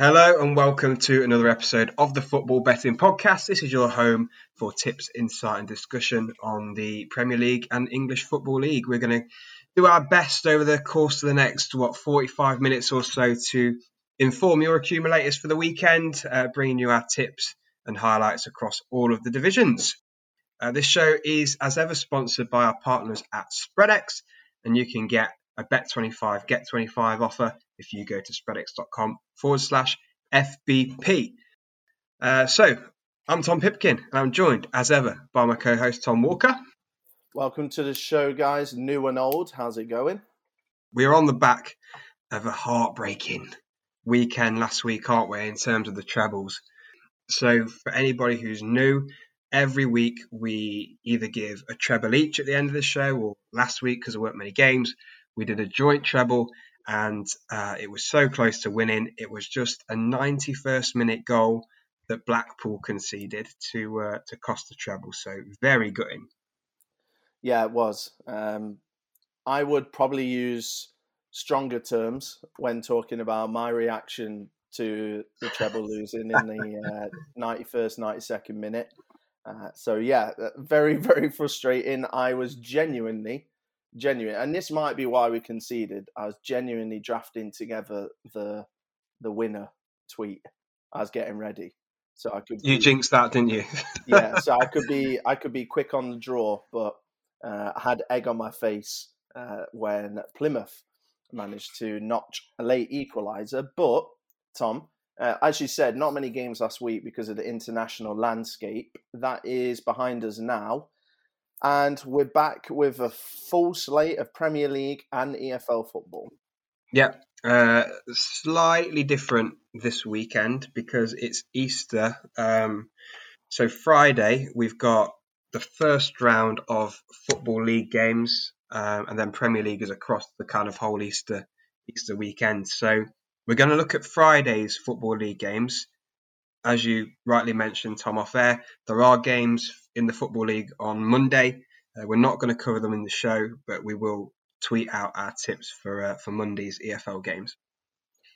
Hello and welcome to another episode of the Football Betting Podcast. This is your home for tips, insight, and discussion on the Premier League and English Football League. We're going to do our best over the course of the next, what, 45 minutes or so to inform your accumulators for the weekend, uh, bringing you our tips and highlights across all of the divisions. Uh, this show is, as ever, sponsored by our partners at Spreadex, and you can get a Bet25 Get 25 offer if you go to spreadex.com forward slash FBP. Uh, so, I'm Tom Pipkin, and I'm joined, as ever, by my co host Tom Walker. Welcome to the show, guys, new and old. How's it going? We're on the back of a heartbreaking weekend last week, aren't we, in terms of the trebles? So, for anybody who's new, every week we either give a treble each at the end of the show, or last week, because there weren't many games, we did a joint treble and uh, it was so close to winning. It was just a 91st minute goal that Blackpool conceded to uh, to cost the treble. So very gutting. Yeah, it was. Um, I would probably use stronger terms when talking about my reaction to the treble losing in the uh, 91st, 92nd minute. Uh, so yeah, uh, very, very frustrating. I was genuinely genuine, and this might be why we conceded. I was genuinely drafting together the the winner tweet. I was getting ready, so I could. You be, jinxed that, didn't you? yeah, so I could be I could be quick on the draw, but uh, I had egg on my face uh, when Plymouth managed to notch a late equaliser. But Tom, uh, as you said, not many games last week because of the international landscape. That is behind us now. And we're back with a full slate of Premier League and EFL football. Yeah, uh, slightly different this weekend because it's Easter. Um, so Friday we've got the first round of football league games, um, and then Premier League is across the kind of whole Easter Easter weekend. So we're going to look at Friday's football league games. As you rightly mentioned, Tom, off air, there are games in the Football League on Monday. Uh, we're not going to cover them in the show, but we will tweet out our tips for uh, for Monday's EFL games.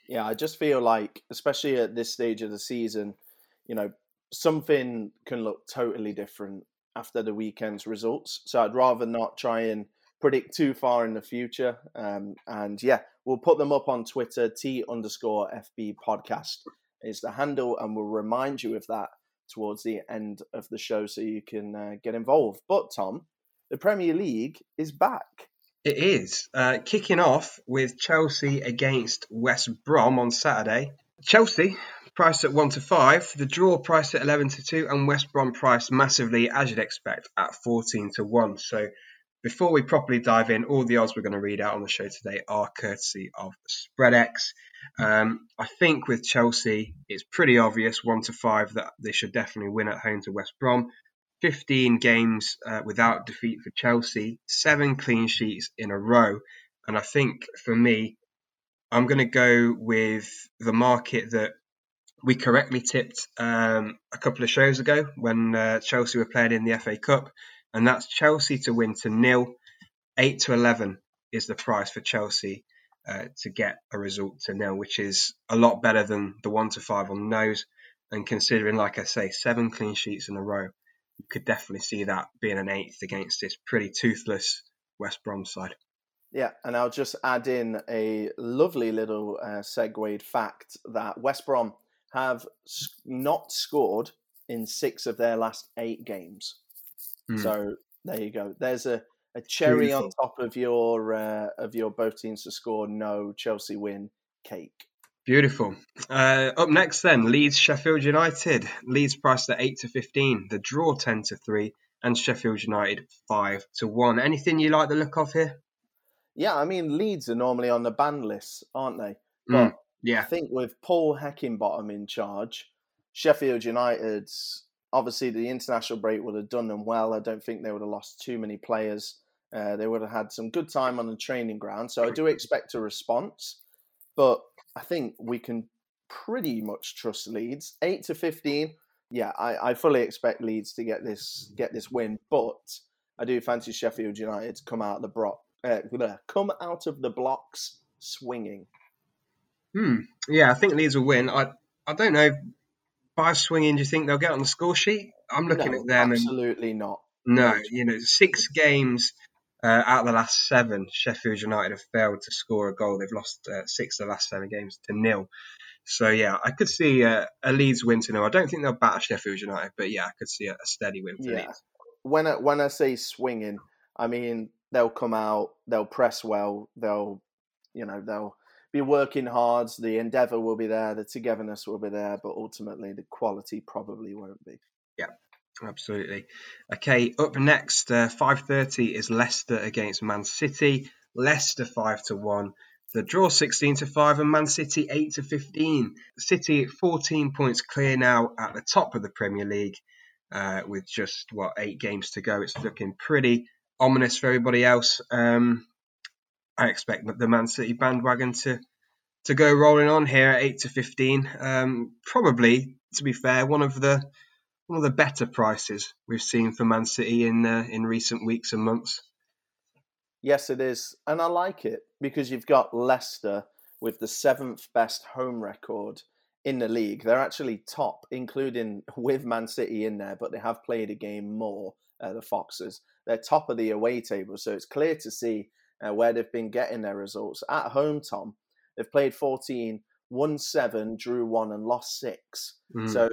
Yeah, I just feel like, especially at this stage of the season, you know, something can look totally different after the weekend's results. So I'd rather not try and predict too far in the future. Um, and yeah, we'll put them up on Twitter. T underscore FB podcast is the handle, and we'll remind you of that towards the end of the show so you can uh, get involved. But Tom, the Premier League is back. It is. Uh, kicking off with Chelsea against West Brom on Saturday. Chelsea priced at 1 to 5, the draw priced at 11 to 2, and West Brom priced massively, as you'd expect, at 14 to 1. So before we properly dive in, all the odds we're going to read out on the show today are courtesy of Spreadex. Um, I think with Chelsea, it's pretty obvious, 1 to 5, that they should definitely win at home to West Brom. 15 games uh, without defeat for Chelsea, seven clean sheets in a row. And I think for me, I'm going to go with the market that we correctly tipped um, a couple of shows ago when uh, Chelsea were playing in the FA Cup, and that's Chelsea to win to nil. 8 to 11 is the price for Chelsea uh, to get a result to nil, which is a lot better than the 1 to 5 on nose. And considering, like I say, seven clean sheets in a row, you could definitely see that being an eighth against this pretty toothless West Brom side. Yeah, and I'll just add in a lovely little uh, segued fact that West Brom have not scored in six of their last eight games. Mm. So there you go. There's a, a cherry Beautiful. on top of your uh, of your both teams to score no Chelsea win cake. Beautiful. Uh, up next, then Leeds Sheffield United. Leeds priced at eight to fifteen. The draw ten to three, and Sheffield United five to one. Anything you like the look of here? Yeah, I mean Leeds are normally on the ban list, aren't they? Hmm, but mm, yeah, I think with Paul Heckingbottom in charge, Sheffield United's obviously the international break would have done them well. I don't think they would have lost too many players. Uh, they would have had some good time on the training ground, so I do expect a response. But I think we can pretty much trust Leeds. Eight to fifteen. Yeah, I, I fully expect Leeds to get this get this win, but I do fancy Sheffield United to come out of the block, uh, come out of the blocks swinging. Hmm. Yeah, I think Leeds will win. I I don't know. By swinging, do you think they'll get on the score sheet? I'm looking no, at them. Absolutely and, not. No, you know, six games uh, out of the last seven, Sheffield United have failed to score a goal. They've lost uh, six of the last seven games to nil. So yeah, I could see uh, a Leeds win to nil. I don't think they'll batter Sheffield United, but yeah, I could see a, a steady win for yeah. Leeds. When I, when I say swinging, I mean they'll come out, they'll press well, they'll you know they'll be working hard. The endeavour will be there, the togetherness will be there, but ultimately the quality probably won't be. Yeah, absolutely. Okay, up next, uh, five thirty is Leicester against Man City. Leicester five to one. The draw 16 to 5 and Man City 8 to 15. City 14 points clear now at the top of the Premier League uh, with just what eight games to go. It's looking pretty ominous for everybody else. Um, I expect the Man City bandwagon to to go rolling on here at 8 to 15. Um, probably, to be fair, one of the one of the better prices we've seen for Man City in uh, in recent weeks and months. Yes, it is, and I like it because you've got Leicester with the seventh best home record in the league. They're actually top, including with Man City in there, but they have played a game more. Uh, the Foxes, they're top of the away table, so it's clear to see uh, where they've been getting their results at home. Tom, they've played 14, won seven, drew one, and lost six. Mm. So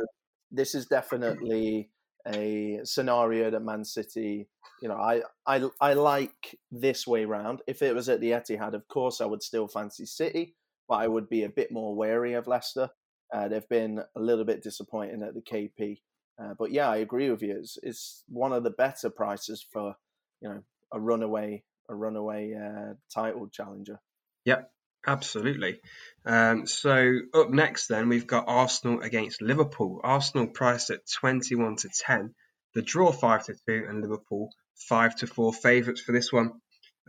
this is definitely a scenario that Man City, you know, I, I I like this way round. If it was at the Etihad, of course, I would still fancy City, but I would be a bit more wary of Leicester. Uh, they've been a little bit disappointing at the KP, uh, but yeah, I agree with you. It's, it's one of the better prices for you know a runaway a runaway uh, title challenger. Yep, Absolutely. Um, so up next, then we've got Arsenal against Liverpool. Arsenal priced at twenty-one to ten. The draw five to two, and Liverpool five to four favourites for this one.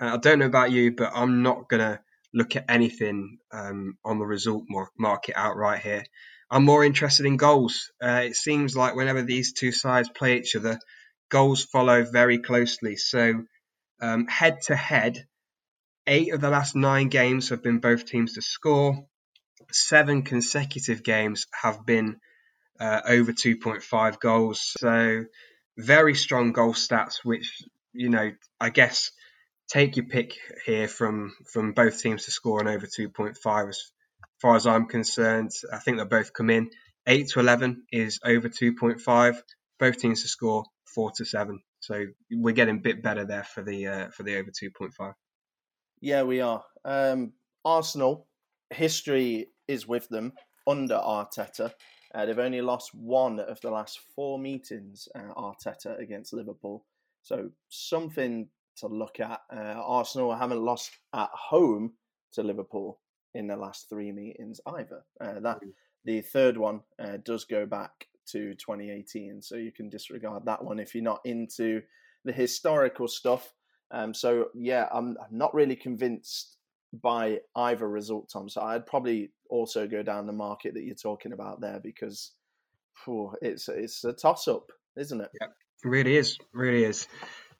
Uh, I don't know about you, but I'm not gonna look at anything um, on the result market outright here. I'm more interested in goals. Uh, it seems like whenever these two sides play each other, goals follow very closely. So head to head, Eight of the last nine games have been both teams to score. Seven consecutive games have been uh, over 2.5 goals. So very strong goal stats, which you know I guess take your pick here from from both teams to score on over 2.5. As far as I'm concerned, I think they'll both come in. Eight to 11 is over 2.5. Both teams to score four to seven. So we're getting a bit better there for the uh, for the over 2.5. Yeah, we are. Um, Arsenal, history is with them under Arteta. Uh, they've only lost one of the last four meetings, uh, Arteta against Liverpool. So something to look at. Uh, Arsenal haven't lost at home to Liverpool in the last three meetings either. Uh, that mm. the third one uh, does go back to 2018, so you can disregard that one if you're not into the historical stuff. Um, so yeah, I'm, not really convinced by either result, Tom. So I'd probably also go down the market that you're talking about there because it's it's a toss up, isn't it? Yeah, it really is, really is.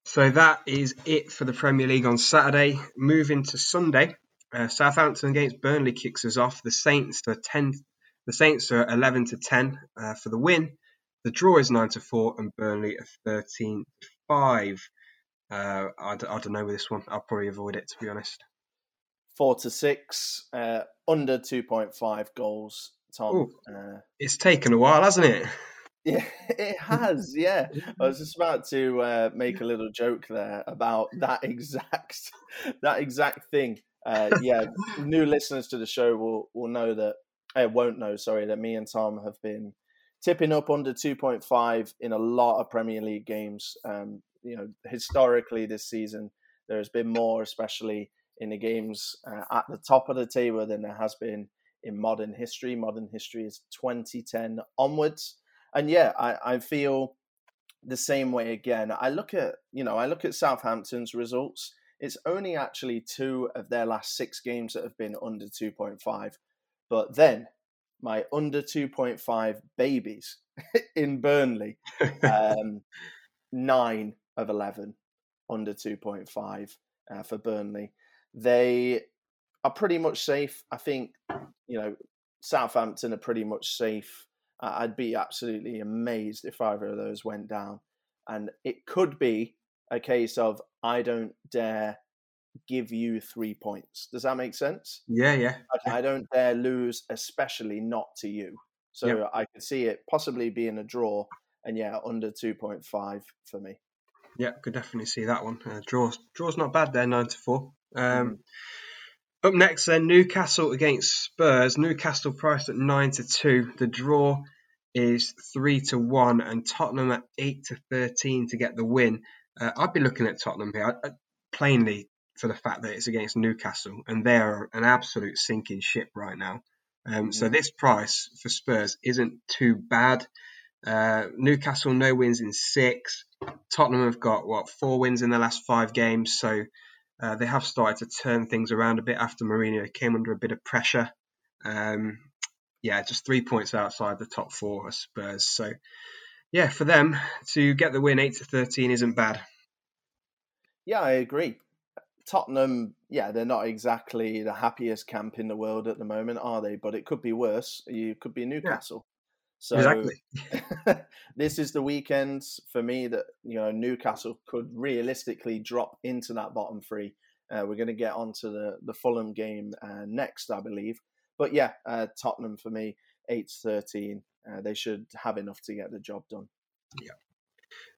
So that is it for the Premier League on Saturday. Moving to Sunday, uh, Southampton against Burnley kicks us off. The Saints are ten. The Saints are eleven to ten uh, for the win. The draw is nine to four, and Burnley are thirteen to five. Uh, I, d- I don't know with this one. I'll probably avoid it to be honest. Four to six, uh, under two point five goals. Tom, uh, it's taken a while, hasn't it? Yeah, it has. Yeah, I was just about to uh, make a little joke there about that exact that exact thing. Uh, yeah, new listeners to the show will will know that. I won't know. Sorry, that me and Tom have been tipping up under 2.5 in a lot of Premier League games. Um, you know, historically this season, there has been more, especially in the games uh, at the top of the table, than there has been in modern history. Modern history is 2010 onwards, and yeah, I, I feel the same way again. I look at you know I look at Southampton's results. It's only actually two of their last six games that have been under 2.5, but then my under 2.5 babies in Burnley, um, nine of 11 under 2.5 uh, for Burnley. They are pretty much safe. I think you know Southampton are pretty much safe. I'd be absolutely amazed if either of those went down, and it could be a case of I don't dare give you three points. Does that make sense? Yeah, yeah. I, I don't dare lose, especially not to you. So yep. I could see it possibly being a draw, and yeah, under two point five for me. Yeah, could definitely see that one. Uh, draws, draws not bad there, nine to four. Um, mm. Up next, then Newcastle against Spurs. Newcastle priced at nine to two. The draw is three to one, and Tottenham at eight to thirteen to get the win. Uh, I'd be looking at Tottenham here. I, I, plainly, for the fact that it's against Newcastle and they're an absolute sinking ship right now. Um. So this price for Spurs isn't too bad. Uh, Newcastle no wins in six. Tottenham have got what four wins in the last five games, so uh, they have started to turn things around a bit after Mourinho came under a bit of pressure. Um, yeah, just three points outside the top four of Spurs. So yeah, for them to get the win eight to thirteen isn't bad. Yeah, I agree. Tottenham, yeah, they're not exactly the happiest camp in the world at the moment, are they? But it could be worse. You could be Newcastle. Yeah. So exactly. this is the weekend for me that you know Newcastle could realistically drop into that bottom three. Uh, we're going to get onto the the Fulham game uh, next, I believe. But yeah, uh, Tottenham for me, eight thirteen. Uh, they should have enough to get the job done. Yeah.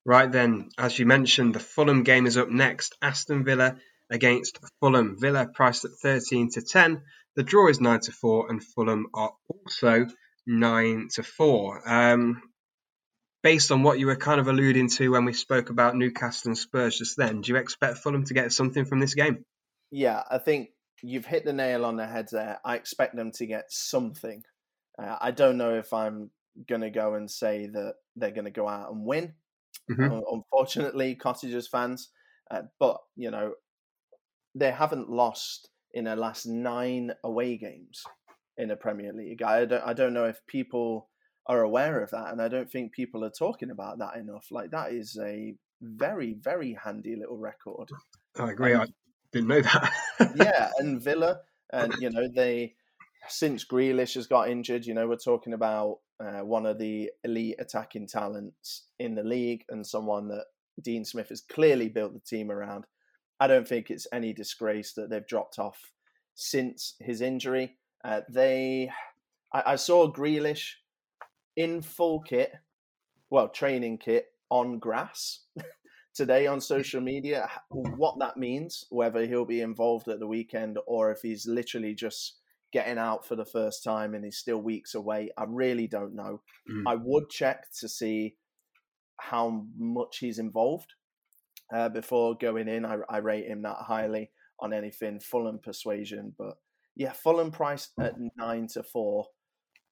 Right then, as you mentioned, the Fulham game is up next. Aston Villa against Fulham. Villa priced at 13 to 10. The draw is 9 to 4, and Fulham are also 9 to 4. Um, based on what you were kind of alluding to when we spoke about Newcastle and Spurs just then, do you expect Fulham to get something from this game? Yeah, I think you've hit the nail on the head there. I expect them to get something. Uh, I don't know if I'm going to go and say that they're going to go out and win. Mm-hmm. unfortunately, Cottagers fans. Uh, but, you know, they haven't lost in their last nine away games in the Premier League. I don't, I don't know if people are aware of that, and I don't think people are talking about that enough. Like that is a very, very handy little record. I agree. I didn't know that. yeah, and Villa, and you know they since Grealish has got injured, you know we're talking about uh, one of the elite attacking talents in the league, and someone that Dean Smith has clearly built the team around. I don't think it's any disgrace that they've dropped off since his injury. Uh, they, I, I saw Grealish in full kit, well, training kit on grass today on social media. What that means, whether he'll be involved at the weekend or if he's literally just getting out for the first time and he's still weeks away, I really don't know. Mm. I would check to see how much he's involved uh, before going in. I, I, rate him that highly on anything Fulham persuasion, but yeah, Fulham priced at nine to four.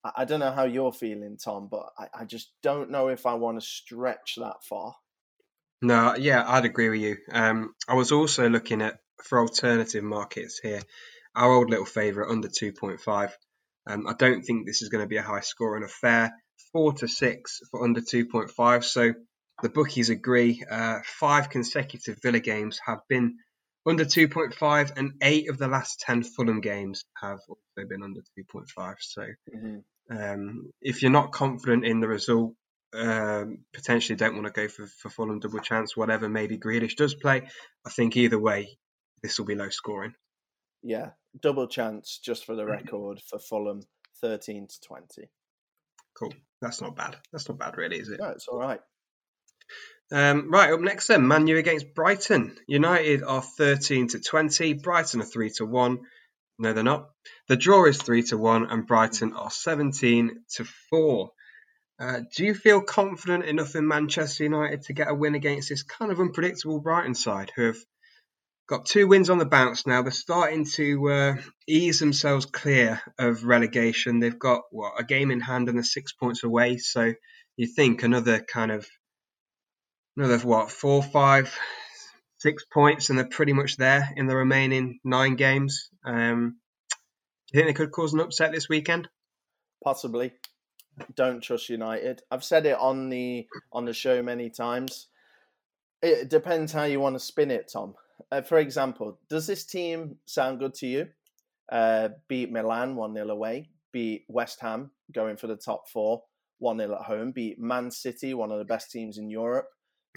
I, I don't know how you're feeling, Tom, but I, I just don't know if I want to stretch that far. No, yeah, I'd agree with you. Um, I was also looking at for alternative markets here. Our old little favourite under 2.5. Um, I don't think this is going to be a high scoring affair. Four to six for under 2.5. So the bookies agree. Uh, five consecutive Villa games have been under 2.5, and eight of the last 10 Fulham games have also been under 2.5. So mm-hmm. um, if you're not confident in the result, um, potentially don't want to go for, for Fulham double chance, whatever maybe Grealish does play, I think either way, this will be low scoring. Yeah, double chance just for the mm-hmm. record for Fulham, 13 to 20. Cool. That's not bad. That's not bad, really, is it? No, it's all right. Um, right up next then, Man U against Brighton. United are 13 to 20. Brighton are 3 to 1. No, they're not. The draw is 3 to 1, and Brighton are 17 to 4. Uh, do you feel confident enough in Manchester United to get a win against this kind of unpredictable Brighton side who have got two wins on the bounce now? They're starting to uh, ease themselves clear of relegation. They've got what a game in hand and they're six points away. So you think another kind of another what four, five, six points, and they're pretty much there in the remaining nine games. Um, do you think they could cause an upset this weekend? Possibly. Don't trust United. I've said it on the on the show many times. It depends how you want to spin it, Tom. Uh, for example, does this team sound good to you? uh, beat Milan 1 0 away, beat West Ham going for the top four 1 0 at home, beat Man City, one of the best teams in Europe,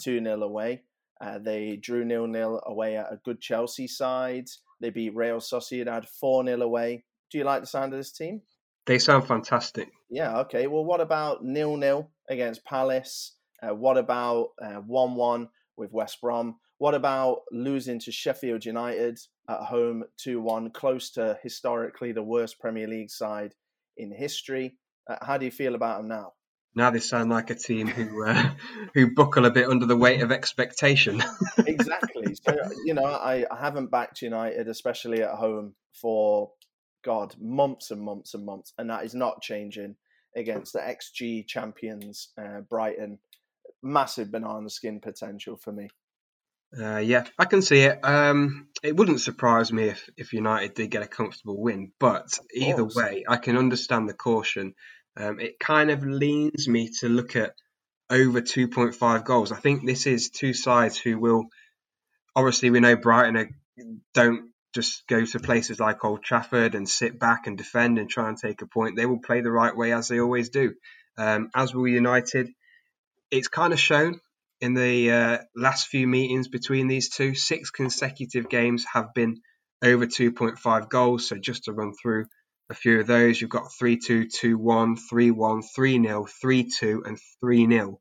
2 0 away. Uh, they drew 0 0 away at a good Chelsea side. They beat Real Sociedad 4 0 away. Do you like the sound of this team? They sound fantastic. Yeah, okay. Well, what about nil nil against Palace? Uh, what about uh, 1 1 with West Brom? What about losing to Sheffield United at home 2 1, close to historically the worst Premier League side in history? Uh, how do you feel about them now? Now they sound like a team who uh, who buckle a bit under the weight of expectation. exactly. So you know, I, I haven't backed United, especially at home, for God months and months and months, and that is not changing against the XG champions, uh, Brighton. Massive banana skin potential for me. Uh, yeah, I can see it. Um, it wouldn't surprise me if, if United did get a comfortable win, but either way, I can understand the caution. Um, it kind of leans me to look at over 2.5 goals. I think this is two sides who will. Obviously, we know Brighton are, don't just go to places like Old Trafford and sit back and defend and try and take a point. They will play the right way as they always do. Um, as will United. It's kind of shown in the uh, last few meetings between these two. Six consecutive games have been over 2.5 goals. So just to run through a few of those, you've got 3 2, 2 1, 3 1, 3 0, 3 2, and 3 0.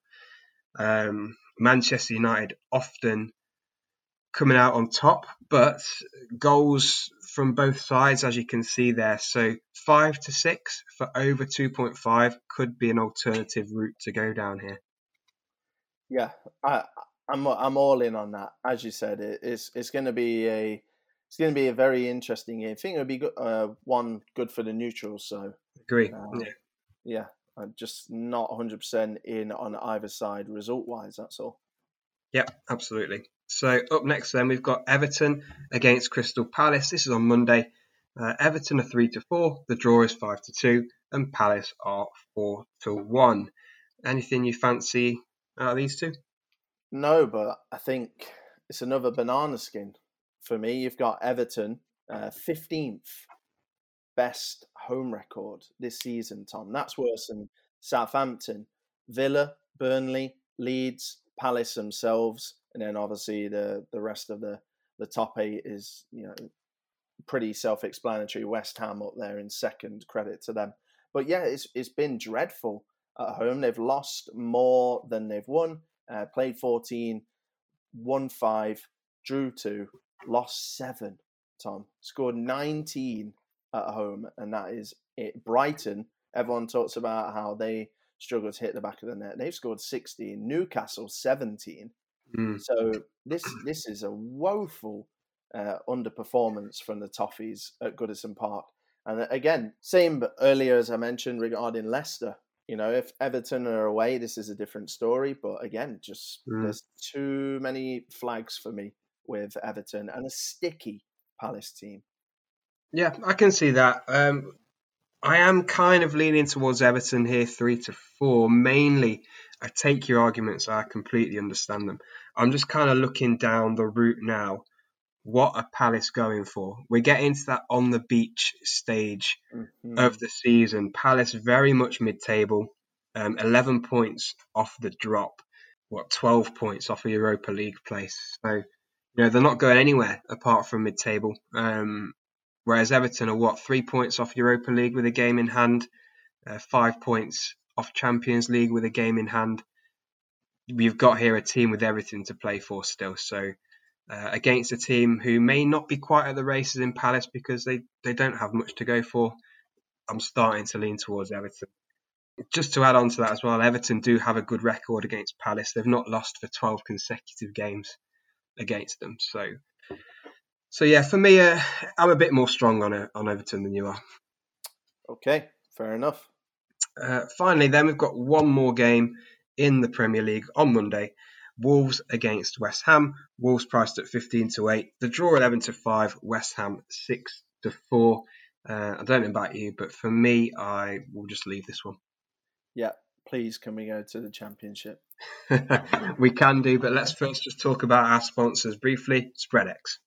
Um, Manchester United often coming out on top, but goals from both sides, as you can see there. So 5 to 6 for over 2.5 could be an alternative route to go down here. Yeah, I, I'm I'm all in on that. As you said, it, it's it's going to be a it's going to be a very interesting game. I think it'll be good, uh, one good for the neutrals. So agree. Um, yeah. yeah, I'm just not 100 percent in on either side result wise. That's all. Yep, absolutely. So up next, then we've got Everton against Crystal Palace. This is on Monday. Uh, Everton are three to four. The draw is five to two, and Palace are four to one. Anything you fancy out of these two? No, but I think it's another banana skin for me. You've got Everton, uh, fifteenth best home record this season. Tom, that's worse than Southampton, Villa, Burnley, Leeds, Palace themselves, and then obviously the the rest of the the top eight is you know pretty self-explanatory. West Ham up there in second, credit to them. But yeah, it's it's been dreadful at home. They've lost more than they've won. Uh, played 14, won 5, drew 2, lost 7, Tom. Scored 19 at home, and that is it. Brighton, everyone talks about how they struggle to hit the back of the net. They've scored 16, Newcastle 17. Mm. So this this is a woeful uh, underperformance from the Toffees at Goodison Park. And uh, again, same earlier as I mentioned regarding Leicester. You know, if Everton are away, this is a different story. But again, just mm. there's too many flags for me with Everton and a sticky Palace team. Yeah, I can see that. Um, I am kind of leaning towards Everton here, three to four. Mainly, I take your arguments. I completely understand them. I'm just kind of looking down the route now what are Palace going for? We're getting to that on the beach stage mm-hmm. of the season. Palace very much mid-table, um, 11 points off the drop. What 12 points off a Europa League place? So you know they're not going anywhere apart from mid-table. Um, whereas Everton are what three points off Europa League with a game in hand, uh, five points off Champions League with a game in hand. We've got here a team with everything to play for still. So uh, against a team who may not be quite at the races in Palace because they, they don't have much to go for. I'm starting to lean towards Everton. Just to add on to that as well, Everton do have a good record against Palace. They've not lost for 12 consecutive games against them. So, so yeah, for me, uh, I'm a bit more strong on uh, on Everton than you are. Okay, fair enough. Uh, finally, then we've got one more game in the Premier League on Monday. Wolves against West Ham. Wolves priced at 15 to 8. The draw 11 to 5. West Ham 6 to 4. Uh, I don't know about you, but for me, I will just leave this one. Yeah, please, can we go to the championship? we can do, but let's first just talk about our sponsors briefly. Spreadex.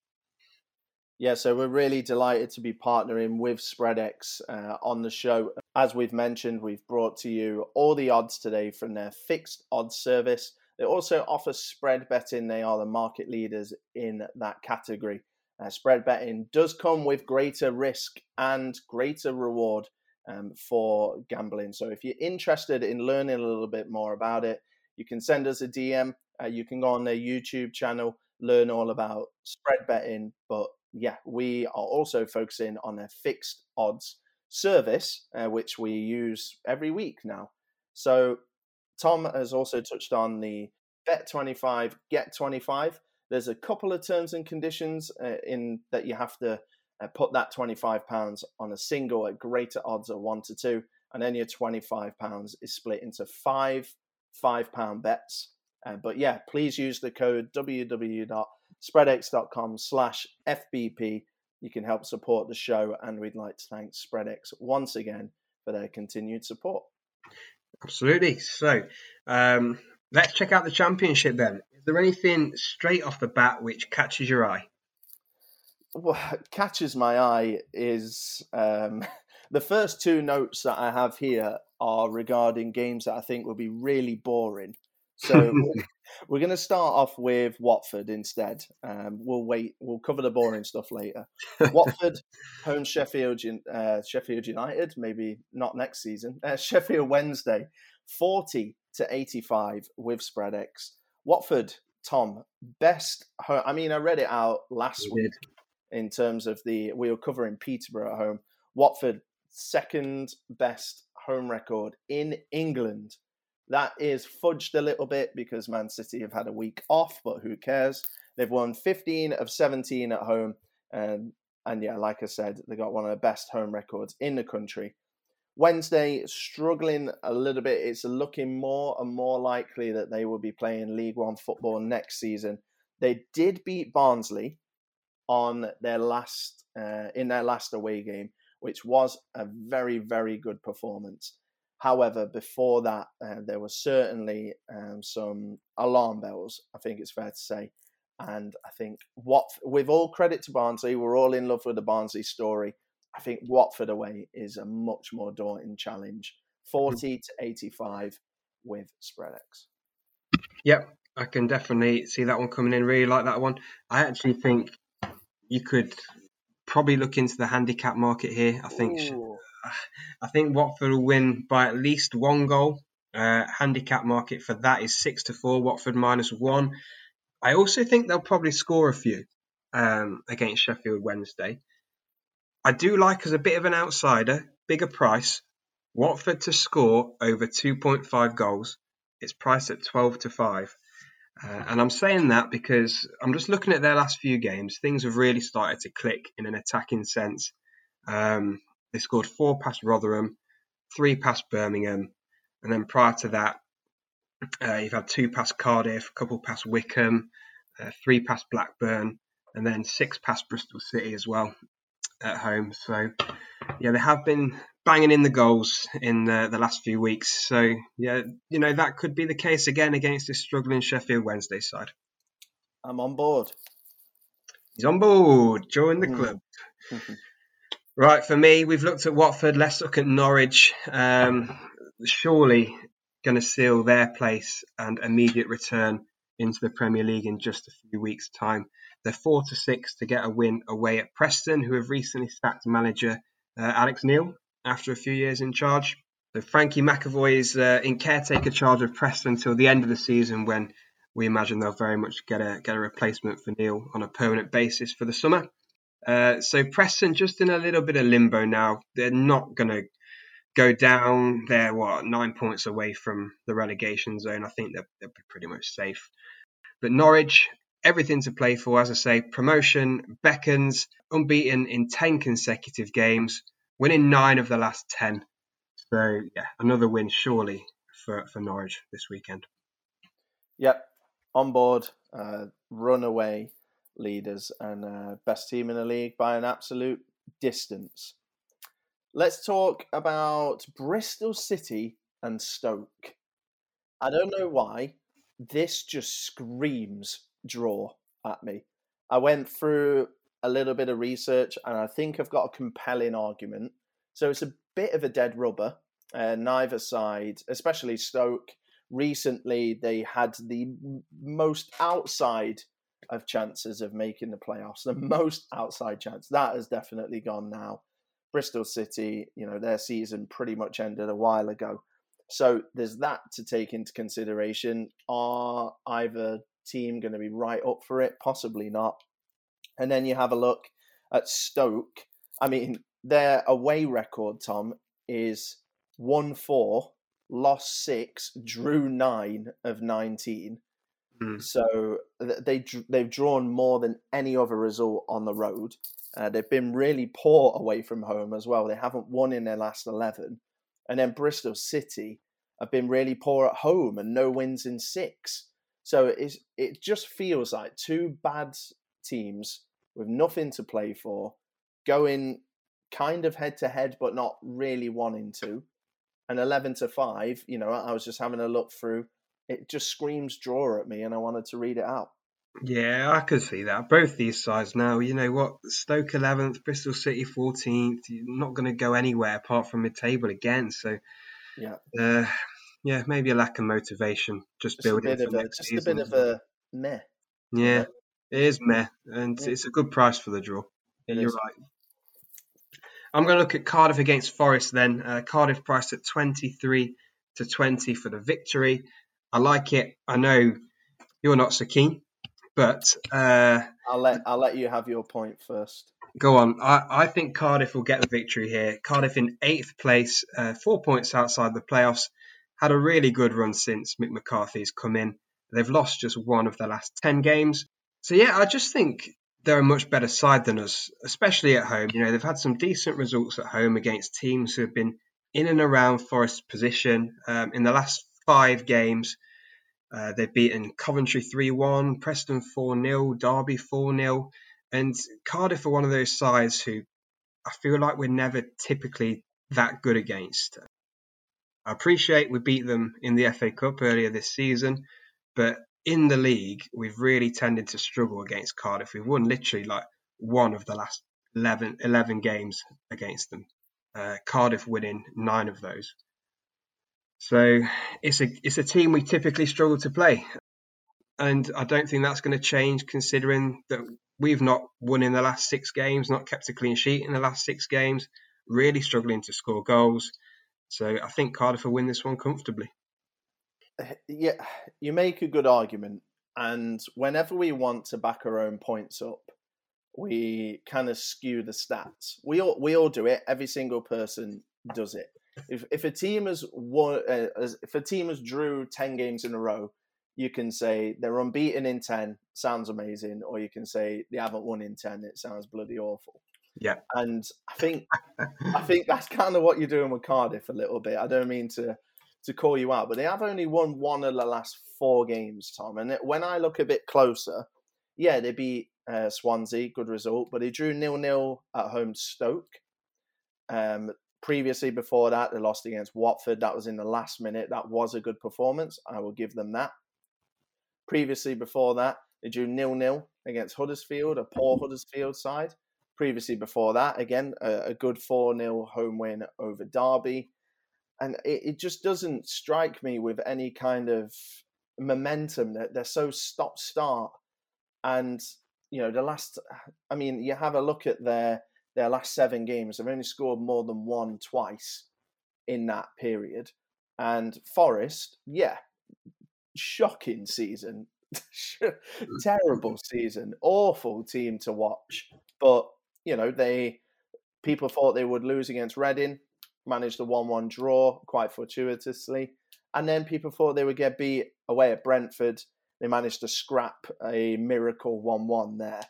Yeah, so we're really delighted to be partnering with Spreadex uh, on the show. As we've mentioned, we've brought to you all the odds today from their fixed odds service. They also offer spread betting. They are the market leaders in that category. Uh, spread betting does come with greater risk and greater reward um, for gambling. So if you're interested in learning a little bit more about it, you can send us a DM. Uh, you can go on their YouTube channel, learn all about spread betting. But yeah, we are also focusing on their fixed odds service, uh, which we use every week now. So Tom has also touched on the bet 25, get 25. There's a couple of terms and conditions uh, in that you have to uh, put that 25 pounds on a single at greater odds of 1 to 2 and then your 25 pounds is split into five 5 pound bets. Uh, but yeah, please use the code www.spreadex.com slash FBP. You can help support the show, and we'd like to thank Spreadex once again for their continued support. Absolutely. So um, let's check out the championship then. Is there anything straight off the bat which catches your eye? What catches my eye is um, the first two notes that I have here are regarding games that I think will be really boring. So we're going to start off with Watford instead. Um, we'll wait. We'll cover the boring stuff later. Watford, home Sheffield, uh, Sheffield United. Maybe not next season. Uh, Sheffield Wednesday, forty to eighty-five with Spreadex. Watford, Tom, best. Home, I mean, I read it out last week in terms of the we were covering Peterborough at home. Watford, second best home record in England that is fudged a little bit because Man City have had a week off, but who cares? They've won 15 of 17 at home. Um, and yeah, like I said, they got one of the best home records in the country. Wednesday, struggling a little bit. It's looking more and more likely that they will be playing League One football next season. They did beat Barnsley on their last uh, in their last away game, which was a very very good performance. However, before that, uh, there were certainly um, some alarm bells, I think it's fair to say. And I think what, with all credit to Barnsley, we're all in love with the Barnsley story. I think Watford away is a much more daunting challenge. Mm-hmm. 40 to 85 with Spreadex. Yep, I can definitely see that one coming in. Really like that one. I actually think you could probably look into the handicap market here. I think Ooh. I think Watford will win by at least one goal. Uh, handicap market for that is six to four. Watford minus one. I also think they'll probably score a few um, against Sheffield Wednesday. I do like as a bit of an outsider, bigger price, Watford to score over 2.5 goals. It's priced at 12 to 5. Uh, and I'm saying that because I'm just looking at their last few games. Things have really started to click in an attacking sense. Um, they scored four past Rotherham, three past Birmingham, and then prior to that, uh, you've had two past Cardiff, a couple past Wycombe, uh, three past Blackburn, and then six past Bristol City as well at home. So, yeah, they have been banging in the goals in the, the last few weeks. So, yeah, you know, that could be the case again against this struggling Sheffield Wednesday side. I'm on board. He's on board. Join the mm. club. Right, for me, we've looked at Watford. Let's look at Norwich. Um, surely going to seal their place and immediate return into the Premier League in just a few weeks' time. They're four to six to get a win away at Preston, who have recently sacked manager uh, Alex Neil after a few years in charge. So Frankie McAvoy is uh, in caretaker charge of Preston until the end of the season, when we imagine they'll very much get a get a replacement for Neil on a permanent basis for the summer. Uh, so Preston just in a little bit of limbo now. They're not going to go down. They're what nine points away from the relegation zone. I think they're, they're pretty much safe. But Norwich, everything to play for. As I say, promotion beckons. Unbeaten in ten consecutive games, winning nine of the last ten. So yeah, another win surely for for Norwich this weekend. Yep, on board. Uh, runaway leaders and uh, best team in the league by an absolute distance. Let's talk about Bristol City and Stoke. I don't know why. This just screams draw at me. I went through a little bit of research, and I think I've got a compelling argument. So it's a bit of a dead rubber. Uh, neither side, especially Stoke, recently they had the most outside of chances of making the playoffs. The most outside chance that has definitely gone now. Bristol City, you know, their season pretty much ended a while ago. So there's that to take into consideration. Are either team going to be right up for it? Possibly not. And then you have a look at Stoke. I mean, their away record, Tom, is 1 4, lost 6, drew 9 of 19. Mm. So they they've drawn more than any other result on the road. Uh, they've been really poor away from home as well. They haven't won in their last eleven, and then Bristol City have been really poor at home and no wins in six. So it it just feels like two bad teams with nothing to play for, going kind of head to head, but not really wanting to. And eleven to five, you know, I was just having a look through it just screams draw at me, and I wanted to read it out. Yeah, I could see that. Both these sides now, you know what? Stoke 11th, Bristol City 14th. You're not going to go anywhere apart from mid table again. So, yeah. Uh, yeah, maybe a lack of motivation. Just, just building a bit of a, Just season. a bit of a meh. Yeah, it is meh. And yeah. it's a good price for the draw. It You're is. right. I'm going to look at Cardiff against Forest then. Uh, Cardiff priced at 23 to 20 for the victory. I like it. I know you're not so keen, but uh, I'll let I'll let you have your point first. Go on. I, I think Cardiff will get the victory here. Cardiff in eighth place, uh, four points outside the playoffs. Had a really good run since Mick McCarthy's come in. They've lost just one of the last ten games. So yeah, I just think they're a much better side than us, especially at home. You know, they've had some decent results at home against teams who have been in and around Forest's position. Um, in the last five games, uh, they've beaten Coventry 3 1, Preston 4 0, Derby 4 0. And Cardiff are one of those sides who I feel like we're never typically that good against. I appreciate we beat them in the FA Cup earlier this season, but in the league, we've really tended to struggle against Cardiff. We've won literally like one of the last 11, 11 games against them. Uh, Cardiff winning nine of those. So it's a it's a team we typically struggle to play, and I don't think that's going to change considering that we've not won in the last six games, not kept a clean sheet in the last six games, really struggling to score goals. So I think Cardiff will win this one comfortably. Yeah, you make a good argument, and whenever we want to back our own points up, we kind of skew the stats. We all we all do it. Every single person does it if if a team has won, uh, if a team has drew ten games in a row, you can say they're unbeaten in ten. Sounds amazing, or you can say they haven't won in ten. It sounds bloody awful. Yeah, and I think I think that's kind of what you're doing with Cardiff a little bit. I don't mean to to call you out, but they have only won one of the last four games, Tom. And when I look a bit closer, yeah, they beat uh, Swansea, good result, but they drew nil nil at home to Stoke. Um, Previously, before that, they lost against Watford. That was in the last minute. That was a good performance. I will give them that. Previously, before that, they drew nil nil against Huddersfield, a poor Huddersfield side. Previously, before that, again, a, a good 4 0 home win over Derby. And it, it just doesn't strike me with any kind of momentum that they're so stop start. And, you know, the last, I mean, you have a look at their their last seven games. They've only scored more than one twice in that period. And Forest, yeah, shocking season, terrible season, awful team to watch. But you know, they people thought they would lose against Reading, managed a one-one draw quite fortuitously, and then people thought they would get beat away at Brentford. They managed to scrap a miracle one-one there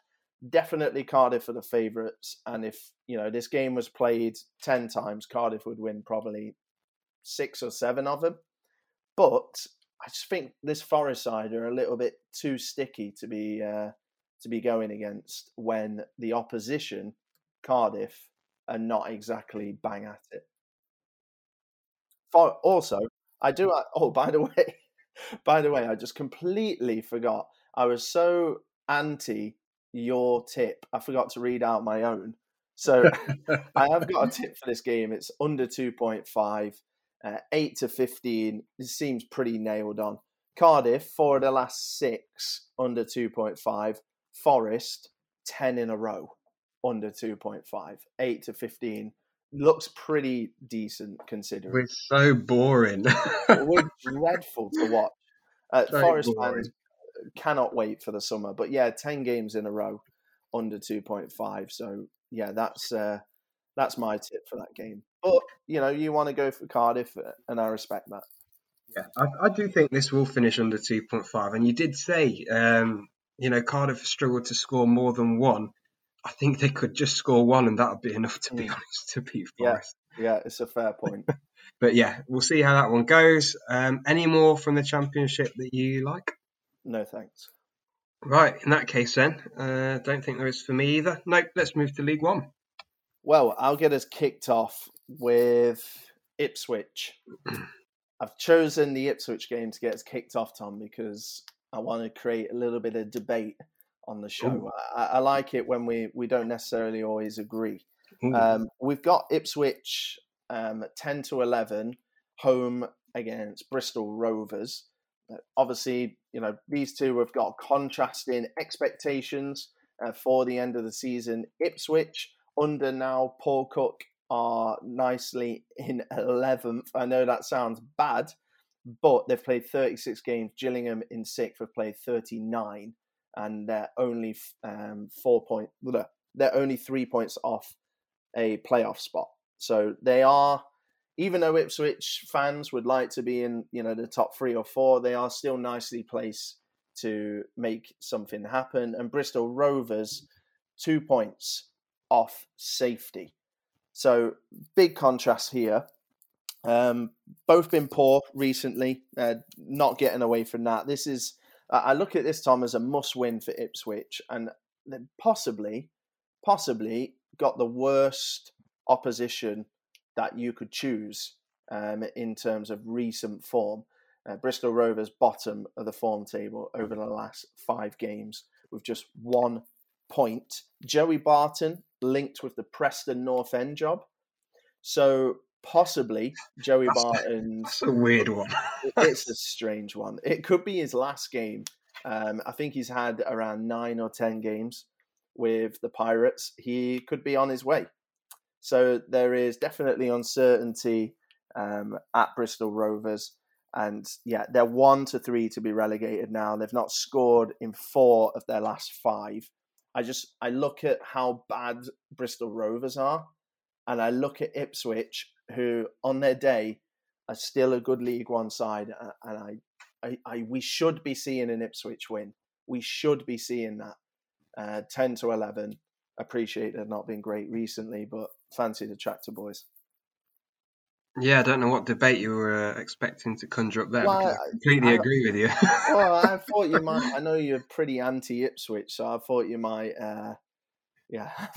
definitely Cardiff are the favourites, and if you know this game was played ten times, Cardiff would win probably six or seven of them. But I just think this Forest side are a little bit too sticky to be uh, to be going against when the opposition, Cardiff, are not exactly bang at it. For, also, I do. Oh, by the way, by the way, I just completely forgot. I was so anti your tip, I forgot to read out my own. So I have got a tip for this game. It's under 2.5, uh, 8 to 15. This seems pretty nailed on. Cardiff, four of the last six, under 2.5. Forest, 10 in a row, under 2.5. 8 to 15. Looks pretty decent considering. We're so boring. We're dreadful to watch. Uh, Forest boring. fans cannot wait for the summer. But yeah, 10 games in a row under 2.5. So yeah, that's uh, that's my tip for that game. But you know, you want to go for Cardiff, uh, and I respect that. Yeah, I, I do think this will finish under 2.5. And you did say, um, you know, Cardiff struggled to score more than one. I think they could just score one, and that would be enough to be mm. honest to beat Forest. Yeah, yeah, it's a fair point. but yeah, we'll see how that one goes. Um, any more from the championship that you like? No, thanks. Right, in that case, then, uh, don't think there is for me either. Nope, let's move to League One. Well, I'll get us kicked off with Ipswich. I've chosen the Ipswich game to get us kicked off, Tom, because I want to create a little bit of debate on the show. I, I, like it when we, we don't necessarily always agree. Um, we've got Ipswich um, 10 to 11 home against Bristol Rovers. Obviously, you know, these two have got contrasting expectations uh, for the end of the season. Ipswich, under now Paul Cook, are nicely in 11th. I know that sounds bad, but they've played 36 games. Gillingham in 6th have played 39, and they're only um, four point. They're only three points off a playoff spot. So they are even though Ipswich fans would like to be in, you know, the top three or four, they are still nicely placed to make something happen. And Bristol Rovers, two points off safety. So big contrast here. Um, both been poor recently, uh, not getting away from that. This is, I look at this, Tom, as a must win for Ipswich, and possibly, possibly got the worst opposition that you could choose um, in terms of recent form. Uh, Bristol Rovers bottom of the form table over the last five games with just one point. Joey Barton linked with the Preston North End job. So possibly Joey that's Barton. That's a weird one. it's a strange one. It could be his last game. Um, I think he's had around nine or ten games with the Pirates. He could be on his way. So there is definitely uncertainty um, at Bristol Rovers. And yeah, they're one to three to be relegated now. They've not scored in four of their last five. I just I look at how bad Bristol Rovers are, and I look at Ipswich, who on their day are still a good League One side, and I, I, I we should be seeing an Ipswich win. We should be seeing that uh, ten to eleven. Appreciate they've not been great recently, but fancy the tractor boys. Yeah, I don't know what debate you were uh, expecting to conjure up there. Well, I completely I, agree with you. well, I thought you might. I know you're pretty anti Ipswich, so I thought you might. Uh, yeah.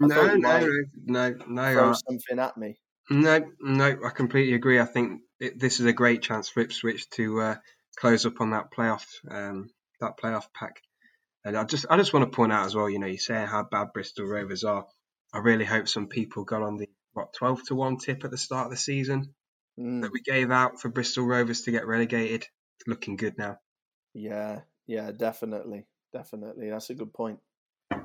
no, no, no, no. Throw something at me. No, no, I completely agree. I think it, this is a great chance for Ipswich to uh, close up on that playoff, um, that playoff pack. And I just, I just want to point out as well. You know, you're saying how bad Bristol Rovers are. I really hope some people got on the what twelve to one tip at the start of the season mm. that we gave out for Bristol Rovers to get relegated. It's looking good now. Yeah, yeah, definitely, definitely. That's a good point.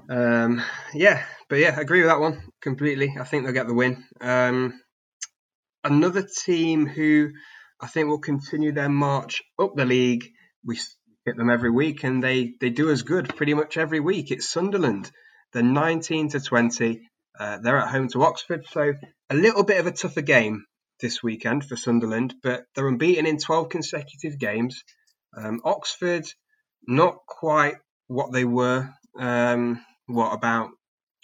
Um, yeah, but yeah, I agree with that one completely. I think they'll get the win. Um, another team who I think will continue their march up the league. We them every week, and they they do as good pretty much every week. It's Sunderland. They're 19 to 20. Uh, they're at home to Oxford, so a little bit of a tougher game this weekend for Sunderland, but they're unbeaten in 12 consecutive games. Um, Oxford, not quite what they were. Um, what about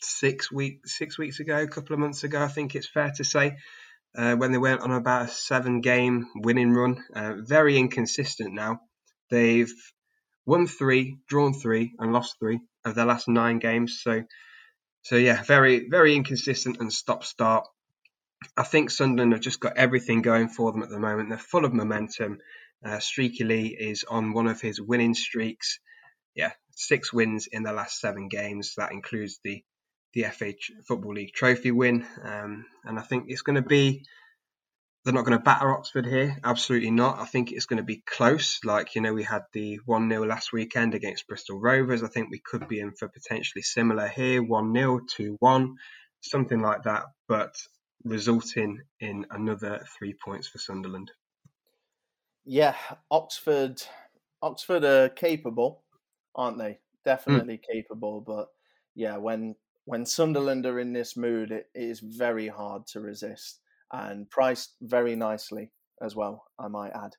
six weeks six weeks ago, a couple of months ago? I think it's fair to say. Uh, when they went on about a seven game winning run. Uh, very inconsistent now. They've won three, drawn three, and lost three of their last nine games. So so yeah, very very inconsistent and stop start. I think Sunderland have just got everything going for them at the moment. They're full of momentum. Uh, Streaky Lee is on one of his winning streaks. Yeah, six wins in the last seven games. That includes the the FA Football League trophy win, um, and I think it's going to be. They're not going to batter Oxford here. Absolutely not. I think it's going to be close. Like, you know, we had the 1 0 last weekend against Bristol Rovers. I think we could be in for potentially similar here 1 0, 2 1, something like that, but resulting in another three points for Sunderland. Yeah, Oxford Oxford are capable, aren't they? Hmm. Definitely mm. capable, but yeah, when when Sunderland are in this mood, it is very hard to resist and priced very nicely as well, I might add.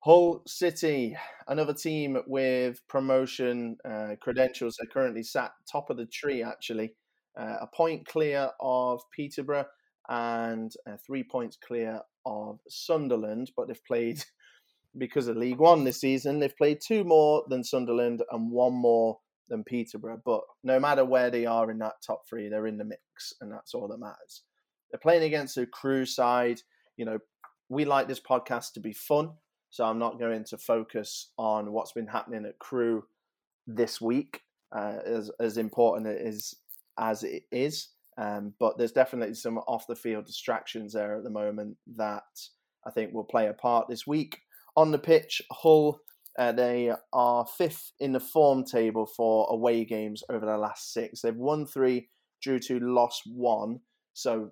Hull City, another team with promotion uh, credentials. They're currently sat top of the tree, actually, uh, a point clear of Peterborough and uh, three points clear of Sunderland, but they've played because of League One this season. They've played two more than Sunderland and one more than Peterborough. But no matter where they are in that top three, they're in the mix, and that's all that matters. They're playing against a Crewe side. You know, we like this podcast to be fun, so I'm not going to focus on what's been happening at Crewe this week, uh, as as important it is as it is. Um, but there's definitely some off the field distractions there at the moment that I think will play a part this week. On the pitch, Hull, uh, they are fifth in the form table for away games over the last six. They've won three, drew two, lost one. So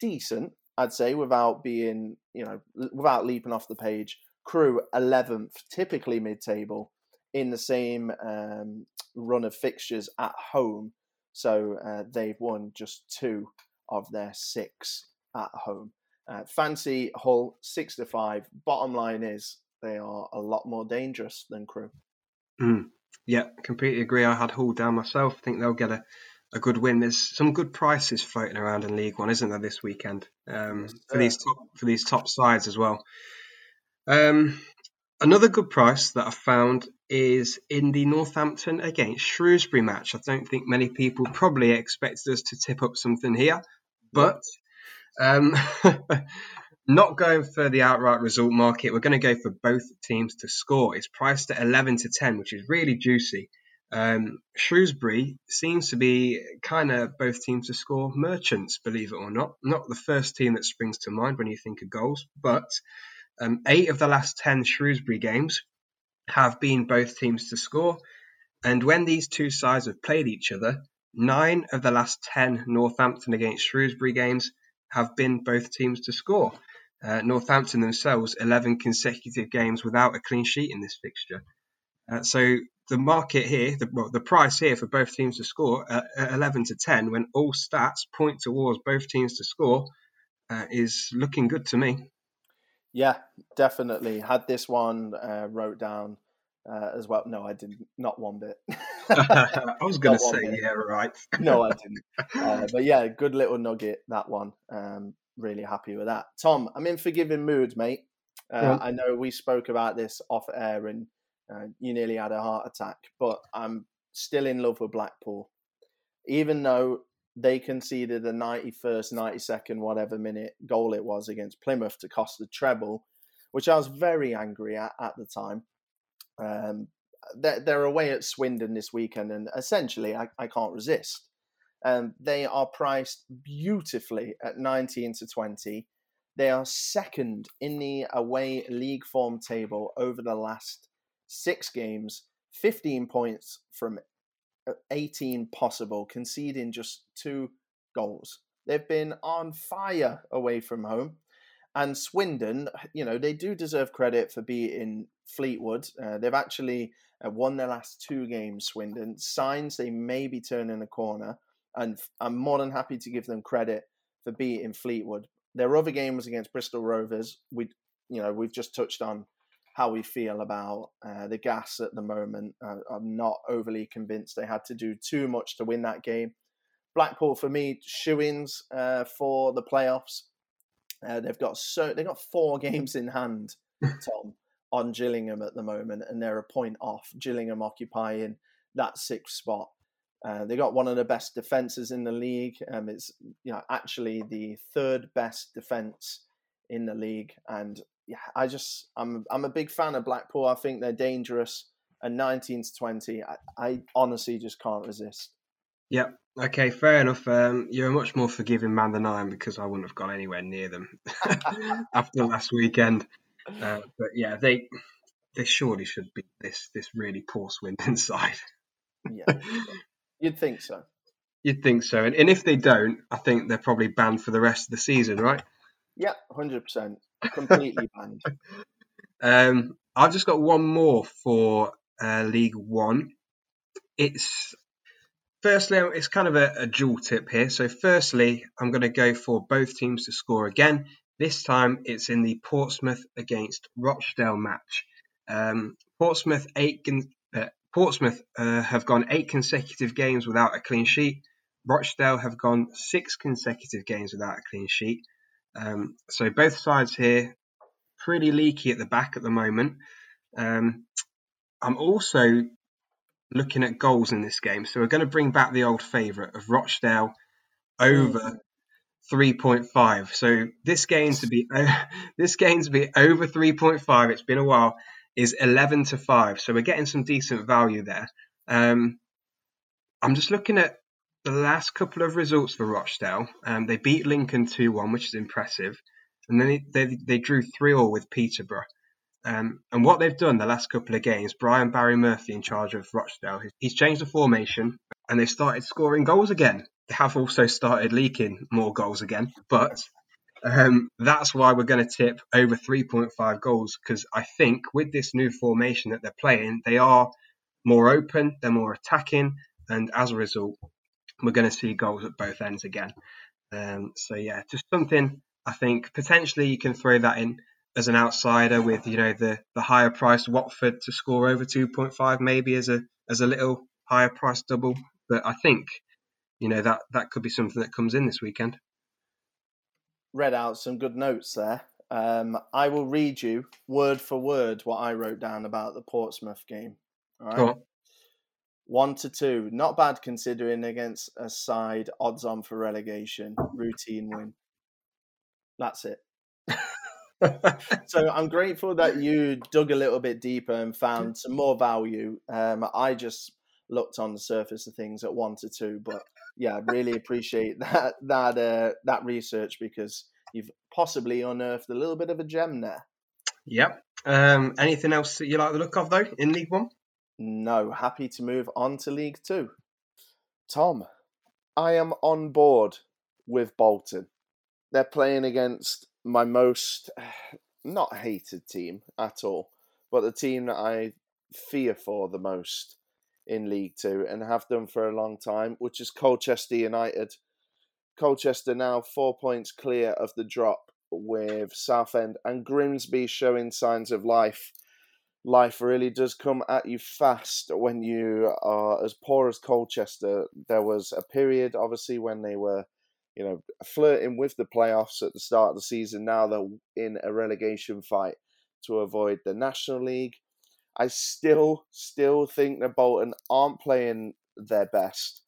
decent, I'd say, without being, you know, without leaping off the page. Crewe 11th, typically mid table, in the same um, run of fixtures at home. So uh, they've won just two of their six at home. Uh, fancy Hull six to five. Bottom line is they are a lot more dangerous than Crewe. Mm. Yeah, completely agree. I had Hull down myself. I think they'll get a, a good win. There's some good prices floating around in League One, isn't there, this weekend um, for these top for these top sides as well. Um, another good price that I found is in the Northampton against Shrewsbury match. I don't think many people probably expected us to tip up something here, but um, not going for the outright result market. We're going to go for both teams to score. It's priced at 11 to 10, which is really juicy. Um, Shrewsbury seems to be kind of both teams to score merchants, believe it or not. Not the first team that springs to mind when you think of goals, but um, eight of the last 10 Shrewsbury games have been both teams to score. And when these two sides have played each other, nine of the last 10 Northampton against Shrewsbury games have been both teams to score. Uh, Northampton themselves, 11 consecutive games without a clean sheet in this fixture. Uh, so the market here, the, well, the price here for both teams to score uh, 11 to 10, when all stats point towards both teams to score, uh, is looking good to me. Yeah, definitely. Had this one uh, wrote down uh, as well. No, I didn't. Not one bit. I was going to say, bit. yeah, right. no, I didn't. Uh, but yeah, good little nugget, that one. Um, really happy with that. Tom, I'm in forgiving mood, mate. Uh, yeah. I know we spoke about this off air and uh, you nearly had a heart attack, but I'm still in love with Blackpool. Even though they conceded a 91st, 92nd, whatever minute goal it was against Plymouth to cost the treble, which I was very angry at at the time. Um, they're, they're, away at Swindon this weekend, and essentially, I, I can't resist. Um, they are priced beautifully at 19 to 20. They are second in the away league form table over the last six games, 15 points from 18 possible, conceding just two goals. They've been on fire away from home. And Swindon, you know, they do deserve credit for beating Fleetwood. Uh, they've actually uh, won their last two games, Swindon. Signs they may be turning a corner. And I'm more than happy to give them credit for beating Fleetwood. Their other game was against Bristol Rovers. We, you know, we've just touched on how we feel about uh, the gas at the moment. Uh, I'm not overly convinced they had to do too much to win that game. Blackpool, for me, shoe-ins uh, for the playoffs. Uh, they've got so they've got four games in hand, Tom, on Gillingham at the moment, and they're a point off. Gillingham occupying that sixth spot. Uh, they got one of the best defenses in the league. Um, it's you know actually the third best defense in the league, and yeah, I just I'm I'm a big fan of Blackpool. I think they're dangerous and 19 to 20, I, I honestly just can't resist. Yep. Okay, fair enough. Um, you're a much more forgiving man than I am because I wouldn't have gone anywhere near them after last weekend. Uh, but yeah, they they surely should be this this really poor Swindon side. yeah, you'd think so. You'd think so, and, and if they don't, I think they're probably banned for the rest of the season, right? Yeah, hundred percent, completely banned. Um, I've just got one more for uh, League One. It's firstly, it's kind of a, a dual tip here. So, firstly, I'm going to go for both teams to score again. This time, it's in the Portsmouth against Rochdale match. Um, Portsmouth eight uh, Portsmouth uh, have gone eight consecutive games without a clean sheet. Rochdale have gone six consecutive games without a clean sheet. Um, so both sides here pretty leaky at the back at the moment. Um, I'm also looking at goals in this game, so we're going to bring back the old favourite of Rochdale over 3.5. So this game to be this game to be over 3.5. It's been a while is 11 to 5. So we're getting some decent value there. Um, I'm just looking at the last couple of results for Rochdale. Um, they beat Lincoln 2 1, which is impressive. And then they, they, they drew 3 all with Peterborough. Um, and what they've done the last couple of games, Brian Barry Murphy in charge of Rochdale, he's changed the formation and they've started scoring goals again. They have also started leaking more goals again, but um, that's why we're going to tip over 3.5 goals because I think with this new formation that they're playing, they are more open, they're more attacking, and as a result, we're going to see goals at both ends again. Um, so yeah, just something I think potentially you can throw that in as an outsider with you know the the higher priced Watford to score over 2.5 maybe as a as a little higher price double. But I think you know that that could be something that comes in this weekend read out some good notes there. Um, I will read you word for word what I wrote down about the Portsmouth game. All right. Cool. One to two, not bad considering against a side odds on for relegation, routine win. That's it. so I'm grateful that you dug a little bit deeper and found some more value. Um, I just looked on the surface of things at one to two, but yeah, really appreciate that that uh, that research because you've possibly unearthed a little bit of a gem there. Yep. Um, anything else that you like the look of though in League One? No. Happy to move on to League Two. Tom, I am on board with Bolton. They're playing against my most not hated team at all, but the team that I fear for the most in League Two and have done for a long time, which is Colchester United. Colchester now four points clear of the drop with Southend and Grimsby showing signs of life. Life really does come at you fast when you are as poor as Colchester. There was a period, obviously, when they were, you know, flirting with the playoffs at the start of the season. Now they're in a relegation fight to avoid the National League. I still, still think that Bolton aren't playing their best,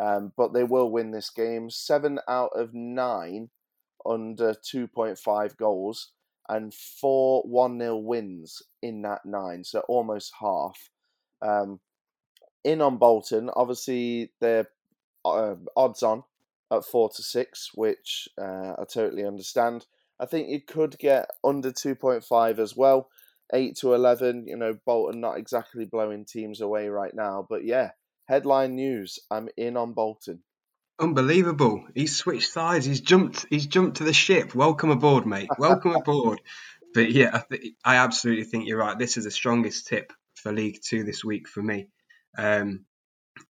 um, but they will win this game. Seven out of nine under 2.5 goals and four 1 0 wins in that nine, so almost half. Um, in on Bolton, obviously they're uh, odds on at four to six, which uh, I totally understand. I think you could get under 2.5 as well eight to eleven. You know, Bolton not exactly blowing teams away right now, but yeah, headline news. I'm in on Bolton. Unbelievable! He's switched sides. He's jumped. He's jumped to the ship. Welcome aboard, mate. Welcome aboard. But yeah, I, th- I, absolutely think you're right. This is the strongest tip for League Two this week for me. Um,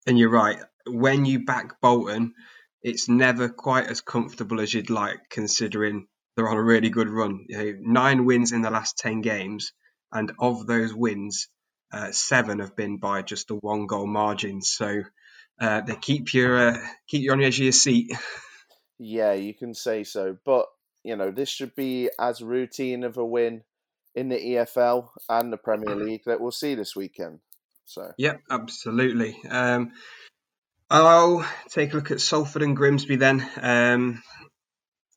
and you're right. When you back Bolton, it's never quite as comfortable as you'd like, considering they're on a really good run. You know, nine wins in the last ten games, and of those wins, uh, seven have been by just a one goal margin. So uh, they keep you uh, keep you on the edge of your seat. Yeah, you can say so. But you know this should be as routine of a win in the EFL and the Premier League that we'll see this weekend. So yeah, absolutely. Um, I'll take a look at Salford and Grimsby then. Um,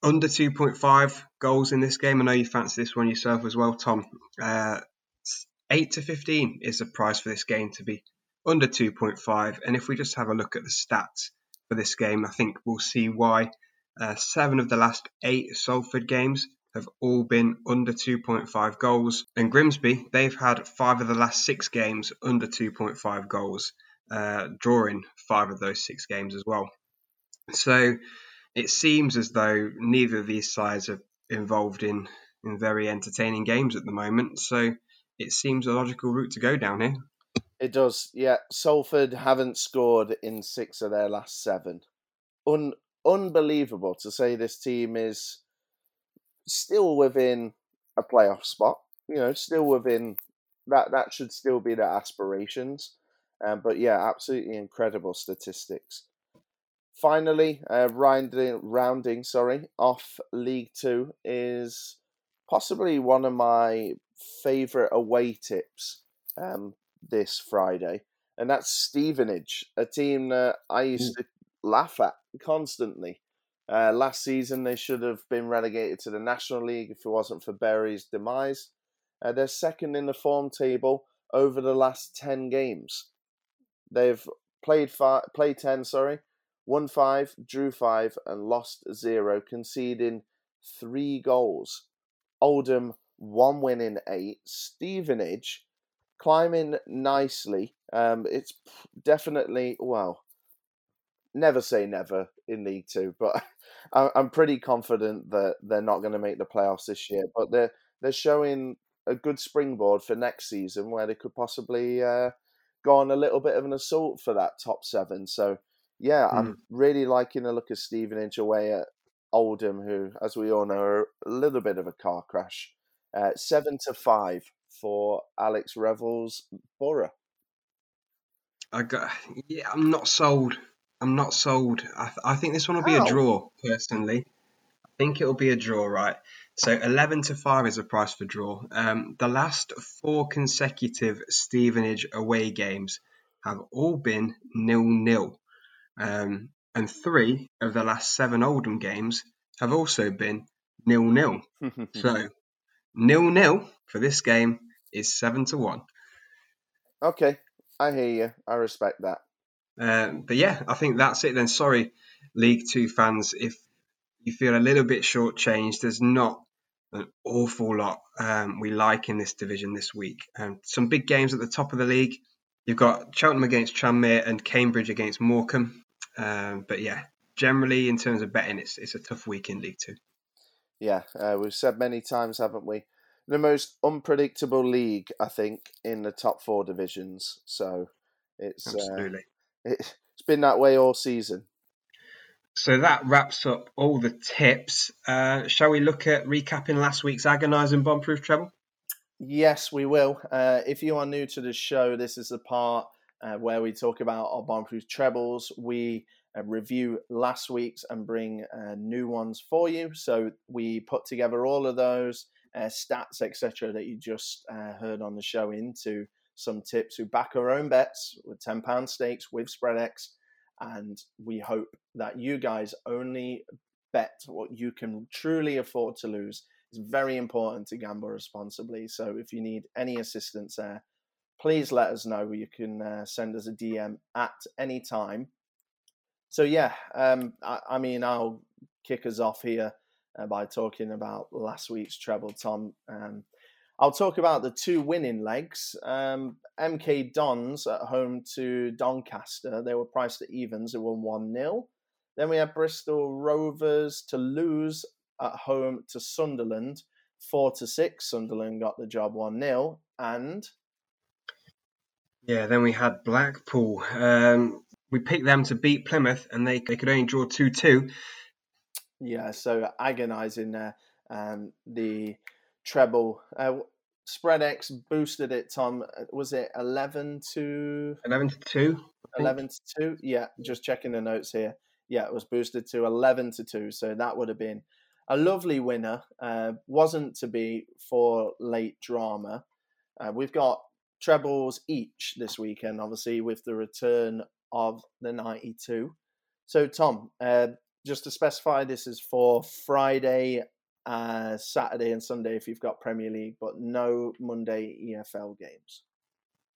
under 2.5 goals in this game. I know you fancy this one yourself as well, Tom. Uh, 8 to 15 is the price for this game to be under 2.5. And if we just have a look at the stats for this game, I think we'll see why. Uh, seven of the last eight Salford games have all been under 2.5 goals. And Grimsby, they've had five of the last six games under 2.5 goals, uh, drawing five of those six games as well. So it seems as though neither of these sides are involved in, in very entertaining games at the moment. So it seems a logical route to go down here. It does, yeah. Salford haven't scored in six of their last seven. Un- unbelievable to say this team is still within a playoff spot. You know, still within that. That should still be their aspirations. Um, but yeah, absolutely incredible statistics. Finally, uh, rounding, rounding, sorry, off League Two is possibly one of my favourite away tips um, this Friday, and that's Stevenage, a team that I used mm. to laugh at constantly. Uh, last season, they should have been relegated to the National League if it wasn't for Bury's demise. Uh, they're second in the form table over the last 10 games. They've played five, played 10, sorry, won 5, drew 5, and lost 0, conceding 3 goals. Oldham, 1 win in 8. Stevenage, climbing nicely. Um, it's definitely, well, never say never in League Two, but I'm pretty confident that they're not going to make the playoffs this year. But they're they're showing a good springboard for next season where they could possibly uh, go on a little bit of an assault for that top seven. So yeah, mm. I'm really liking the look of Stevenage away at Oldham, who, as we all know, are a little bit of a car crash. Uh, seven to five for Alex Revell's Borough. I got yeah, I'm not sold. I'm not sold. I, th- I think this one will be a draw, personally. I think it'll be a draw, right? So 11 to 5 is the price for draw. Um, the last four consecutive Stevenage away games have all been nil nil. Um, and three of the last seven Oldham games have also been nil nil. so nil nil for this game is 7 to 1. Okay, I hear you. I respect that. Uh, but yeah, I think that's it then. Sorry, League Two fans, if you feel a little bit shortchanged, there's not an awful lot um, we like in this division this week. Um, some big games at the top of the league. You've got Cheltenham against Tranmere and Cambridge against Morecambe. Um, but yeah, generally in terms of betting, it's it's a tough week in League Two. Yeah, uh, we've said many times, haven't we? The most unpredictable league, I think, in the top four divisions. So it's uh, absolutely. Uh, it's been that way all season. So that wraps up all the tips. Uh, shall we look at recapping last week's agonising bombproof treble? Yes, we will. Uh, if you are new to the show, this is the part uh, where we talk about our bombproof trebles. We uh, review last week's and bring uh, new ones for you. So we put together all of those uh, stats, etc., that you just heard on the show into some tips who back our own bets with £10 stakes with Spreadex. And we hope that you guys only bet what you can truly afford to lose. It's very important to gamble responsibly. So if you need any assistance there, please let us know. You can uh, send us a DM at any time. So yeah, um, I, I, mean, I'll kick us off here uh, by talking about last week's treble. Tom, um, I'll talk about the two winning legs. Um, MK Dons at home to Doncaster. They were priced at evens. They won 1 0. Then we have Bristol Rovers to lose at home to Sunderland. 4 to 6. Sunderland got the job 1 0. And. Yeah, then we had Blackpool. Um, we picked them to beat Plymouth, and they, they could only draw 2 2. Yeah, so agonising there. Um, the treble. Uh, Spreadex boosted it, Tom. Uh, was it 11 to 11 to 2? 11 to 2? Yeah, just checking the notes here. Yeah, it was boosted to 11 to 2. So that would have been a lovely winner. Uh, wasn't to be for late drama. Uh, we've got trebles each this weekend, obviously, with the return of the 92. So, Tom, uh, just to specify, this is for Friday uh, Saturday and Sunday if you've got Premier League, but no Monday EFL games.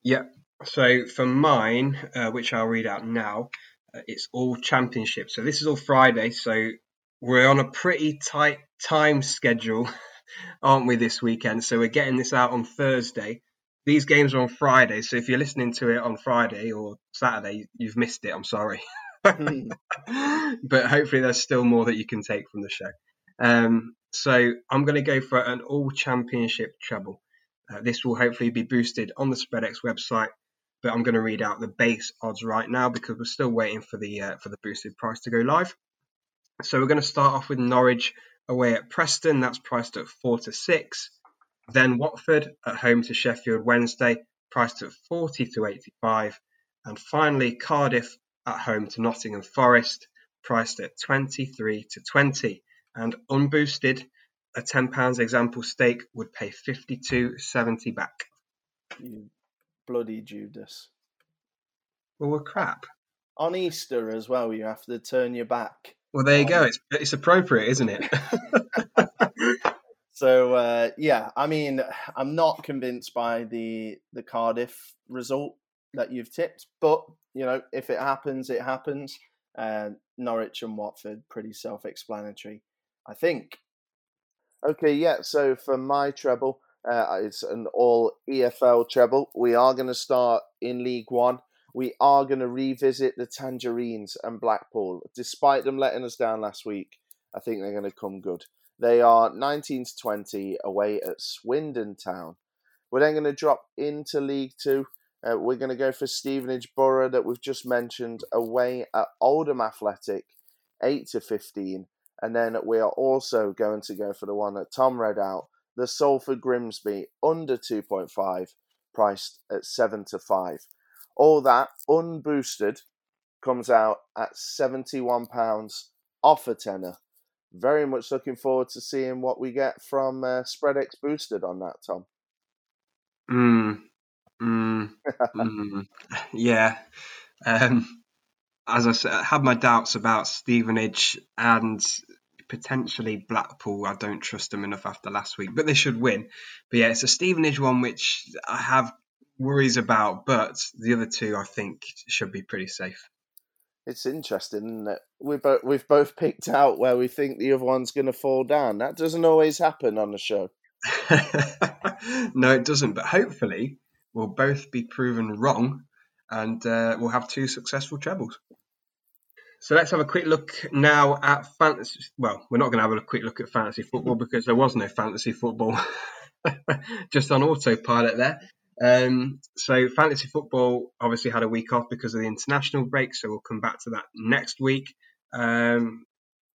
Yeah. So for mine, uh, which I'll read out now, uh, it's all championship. So this is all Friday. So we're on a pretty tight time schedule, aren't we, this weekend? So we're getting this out on Thursday. These games are on Friday. So if you're listening to it on Friday or Saturday, you've missed it. I'm sorry. But hopefully there's still more that you can take from the show. Um, so I'm going to go for an all championship treble. Uh, this will hopefully be boosted on the Spreadex website, but I'm going to read out the base odds right now because we're still waiting for the uh, for the boosted price to go live. So we're going to start off with Norwich away at Preston. That's priced at four to six. Then Watford at home to Sheffield Wednesday, priced at 40 to 85. And finally Cardiff at home to Nottingham Forest, priced at 23 to 20. And unboosted, a £10 example stake would pay 52.70 back. You bloody Judas. Well, we're crap. On Easter as well, you have to turn your back. Well, there you um, go. It's, it's appropriate, isn't it? so, uh, yeah, I mean, I'm not convinced by the the Cardiff result that you've tipped, but you know, if it happens, it happens. Uh, Norwich and Watford, pretty self-explanatory, I think. Okay, yeah. So for my treble, uh, it's an all EFL treble. We are going to start in League One. We are going to revisit the Tangerines and Blackpool. Despite them letting us down last week, I think they're going to come good. They are 19 to 20 away at Swindon Town. We're then going to drop into League Two. Uh, we're going to go for Stevenage Borough that we've just mentioned away at Oldham Athletic, 8 to 15. And then we are also going to go for the one that Tom read out, the Salford Grimsby under 2.5, priced at 7 to 5. All that unboosted comes out at £71 off a tenner. Very much looking forward to seeing what we get from uh, Spreadex boosted on that, Tom. Mm, mm, mm. Yeah. Um, as I said, I had my doubts about Stevenage and potentially Blackpool. I don't trust them enough after last week, but they should win. But yeah, it's a Stevenage one which I have worries about, but the other two I think should be pretty safe. It's interesting that we both we've both picked out where we think the other one's going to fall down. That doesn't always happen on the show. no, it doesn't. But hopefully, we'll both be proven wrong, and uh, we'll have two successful trebles. So let's have a quick look now at fantasy. Well, we're not going to have a quick look at fantasy football because there was no fantasy football, just on autopilot there. Um, so fantasy football obviously had a week off because of the international break, so we'll come back to that next week. Um,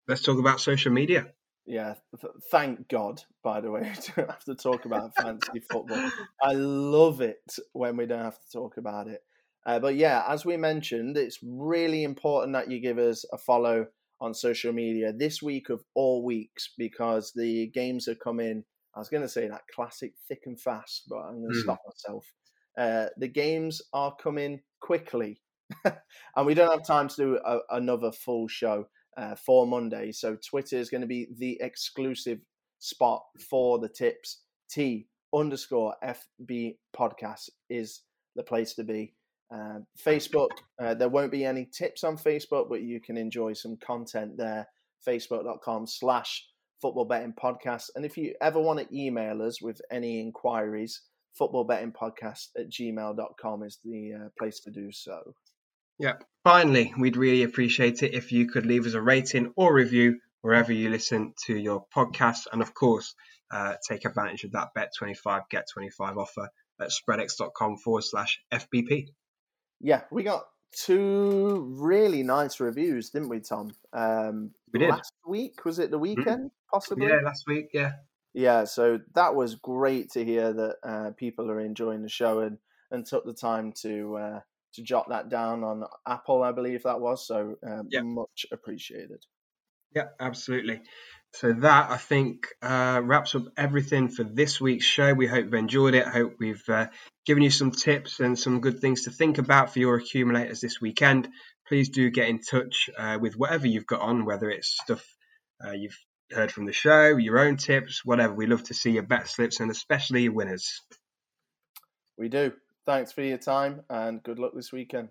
let's talk about social media. Yeah, thank God. By the way, we don't have to talk about fantasy football. I love it when we don't have to talk about it. Uh, but yeah, as we mentioned, it's really important that you give us a follow on social media this week of all weeks because the games are coming I was going to say that classic thick and fast, but I'm going to mm. stop myself. Uh, the games are coming quickly, and we don't have time to do a, another full show uh, for Monday. So Twitter is going to be the exclusive spot for the tips. T underscore FB podcast is the place to be. Uh, Facebook, uh, there won't be any tips on Facebook, but you can enjoy some content there. Facebook.com slash Football Betting Podcast. And if you ever want to email us with any inquiries, football betting podcast at gmail.com is the uh, place to do so. Yeah. Finally, we'd really appreciate it if you could leave us a rating or review wherever you listen to your podcast. And of course, uh, take advantage of that Bet25, Get 25 offer at spreadex.com forward slash FBP. Yeah, we got two really nice reviews, didn't we, Tom? Um, we did. Last week, was it the mm-hmm. weekend, mm-hmm. possibly? Yeah, last week, yeah. Yeah, so that was great to hear that uh, people are enjoying the show and, and took the time to uh, to jot that down on Apple, I believe that was. So um, yeah. much appreciated. Yeah, absolutely. So that I think uh, wraps up everything for this week's show. We hope you've enjoyed it. I hope we've uh, given you some tips and some good things to think about for your accumulators this weekend. Please do get in touch uh, with whatever you've got on, whether it's stuff uh, you've heard from the show, your own tips, whatever. We love to see your bet slips and especially your winners. We do. Thanks for your time and good luck this weekend.